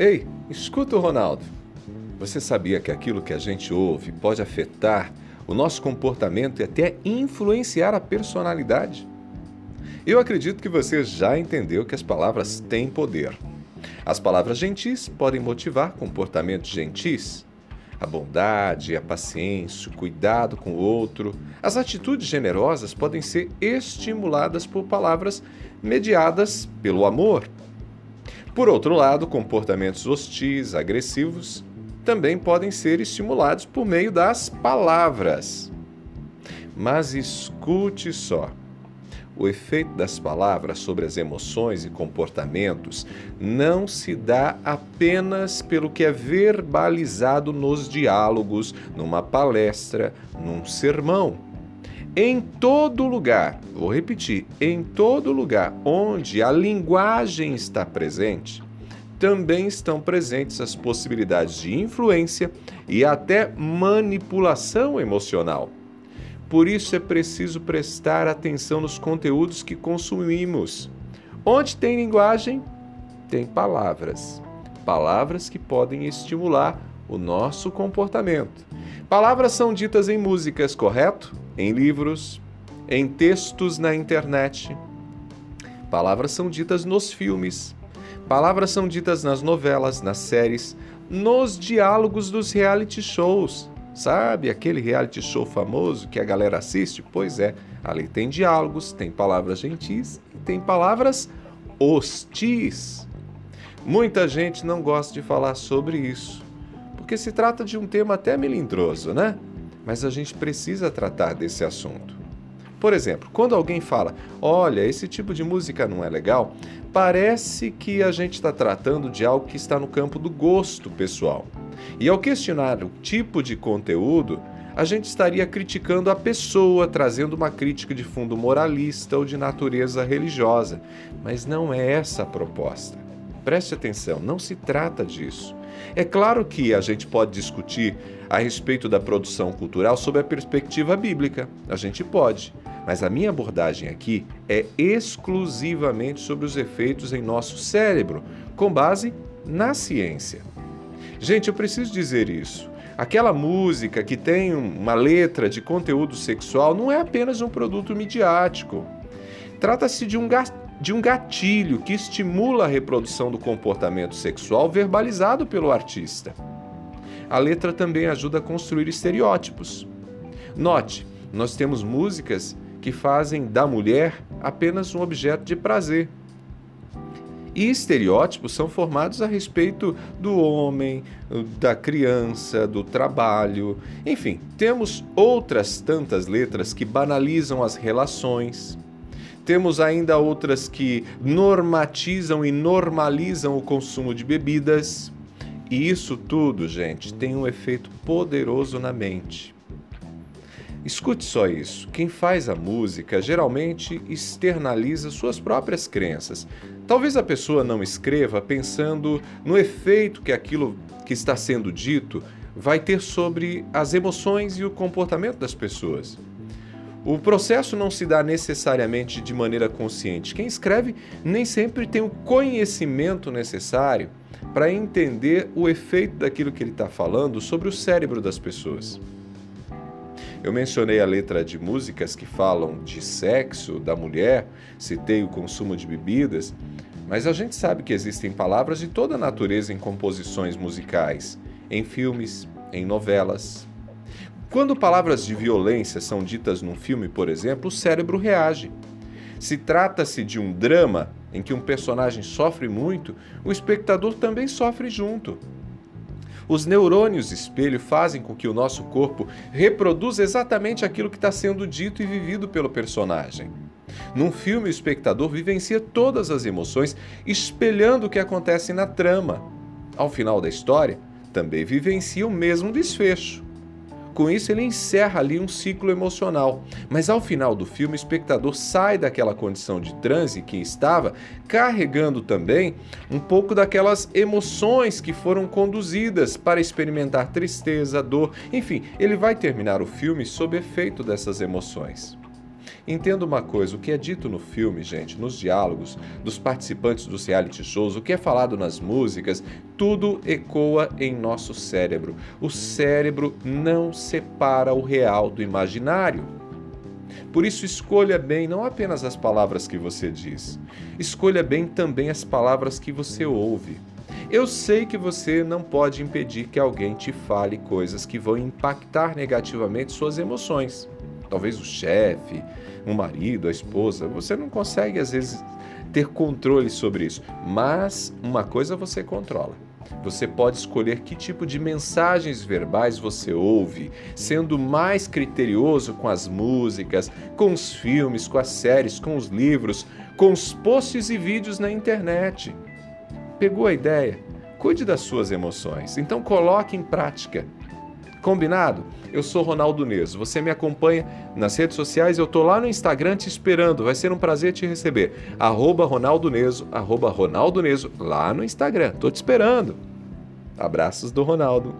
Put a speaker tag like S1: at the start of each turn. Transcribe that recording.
S1: Ei, escuta o Ronaldo. Você sabia que aquilo que a gente ouve pode afetar o nosso comportamento e até influenciar a personalidade? Eu acredito que você já entendeu que as palavras têm poder. As palavras gentis podem motivar comportamentos gentis. A bondade, a paciência, o cuidado com o outro, as atitudes generosas podem ser estimuladas por palavras mediadas pelo amor. Por outro lado, comportamentos hostis, agressivos, também podem ser estimulados por meio das palavras. Mas escute só. O efeito das palavras sobre as emoções e comportamentos não se dá apenas pelo que é verbalizado nos diálogos, numa palestra, num sermão. Em todo lugar, vou repetir, em todo lugar onde a linguagem está presente, também estão presentes as possibilidades de influência e até manipulação emocional. Por isso é preciso prestar atenção nos conteúdos que consumimos. Onde tem linguagem, tem palavras. Palavras que podem estimular o nosso comportamento. Palavras são ditas em músicas, correto? Em livros, em textos na internet. Palavras são ditas nos filmes. Palavras são ditas nas novelas, nas séries, nos diálogos dos reality shows. Sabe aquele reality show famoso que a galera assiste? Pois é, ali tem diálogos, tem palavras gentis e tem palavras hostis. Muita gente não gosta de falar sobre isso, porque se trata de um tema até melindroso, né? Mas a gente precisa tratar desse assunto. Por exemplo, quando alguém fala, olha, esse tipo de música não é legal, parece que a gente está tratando de algo que está no campo do gosto pessoal. E ao questionar o tipo de conteúdo, a gente estaria criticando a pessoa, trazendo uma crítica de fundo moralista ou de natureza religiosa. Mas não é essa a proposta. Preste atenção, não se trata disso. É claro que a gente pode discutir a respeito da produção cultural sob a perspectiva bíblica. A gente pode. Mas a minha abordagem aqui é exclusivamente sobre os efeitos em nosso cérebro, com base na ciência. Gente, eu preciso dizer isso. Aquela música que tem uma letra de conteúdo sexual não é apenas um produto midiático. Trata-se de um de um gatilho que estimula a reprodução do comportamento sexual verbalizado pelo artista. A letra também ajuda a construir estereótipos. Note, nós temos músicas que fazem da mulher apenas um objeto de prazer, e estereótipos são formados a respeito do homem, da criança, do trabalho. Enfim, temos outras tantas letras que banalizam as relações. Temos ainda outras que normatizam e normalizam o consumo de bebidas. E isso tudo, gente, tem um efeito poderoso na mente. Escute só isso: quem faz a música geralmente externaliza suas próprias crenças. Talvez a pessoa não escreva pensando no efeito que aquilo que está sendo dito vai ter sobre as emoções e o comportamento das pessoas. O processo não se dá necessariamente de maneira consciente. Quem escreve nem sempre tem o conhecimento necessário para entender o efeito daquilo que ele está falando sobre o cérebro das pessoas. Eu mencionei a letra de músicas que falam de sexo, da mulher, citei o consumo de bebidas, mas a gente sabe que existem palavras de toda natureza em composições musicais, em filmes, em novelas. Quando palavras de violência são ditas num filme, por exemplo, o cérebro reage. Se trata-se de um drama em que um personagem sofre muito, o espectador também sofre junto. Os neurônios espelho fazem com que o nosso corpo reproduza exatamente aquilo que está sendo dito e vivido pelo personagem. Num filme, o espectador vivencia todas as emoções, espelhando o que acontece na trama. Ao final da história, também vivencia o mesmo desfecho. Com isso, ele encerra ali um ciclo emocional. Mas ao final do filme, o espectador sai daquela condição de transe que estava, carregando também um pouco daquelas emoções que foram conduzidas para experimentar tristeza, dor, enfim, ele vai terminar o filme sob efeito dessas emoções. Entenda uma coisa: o que é dito no filme, gente, nos diálogos dos participantes dos reality shows, o que é falado nas músicas, tudo ecoa em nosso cérebro. O cérebro não separa o real do imaginário. Por isso, escolha bem não apenas as palavras que você diz, escolha bem também as palavras que você ouve. Eu sei que você não pode impedir que alguém te fale coisas que vão impactar negativamente suas emoções. Talvez o chefe, um marido, a esposa, você não consegue às vezes ter controle sobre isso, mas uma coisa você controla. Você pode escolher que tipo de mensagens verbais você ouve, sendo mais criterioso com as músicas, com os filmes, com as séries, com os livros, com os posts e vídeos na internet. Pegou a ideia? Cuide das suas emoções, então coloque em prática. Combinado? Eu sou Ronaldo Neso. Você me acompanha nas redes sociais, eu tô lá no Instagram te esperando. Vai ser um prazer te receber. Arroba Ronaldo Neso, arroba Ronaldo Neso, lá no Instagram. Tô te esperando. Abraços do Ronaldo.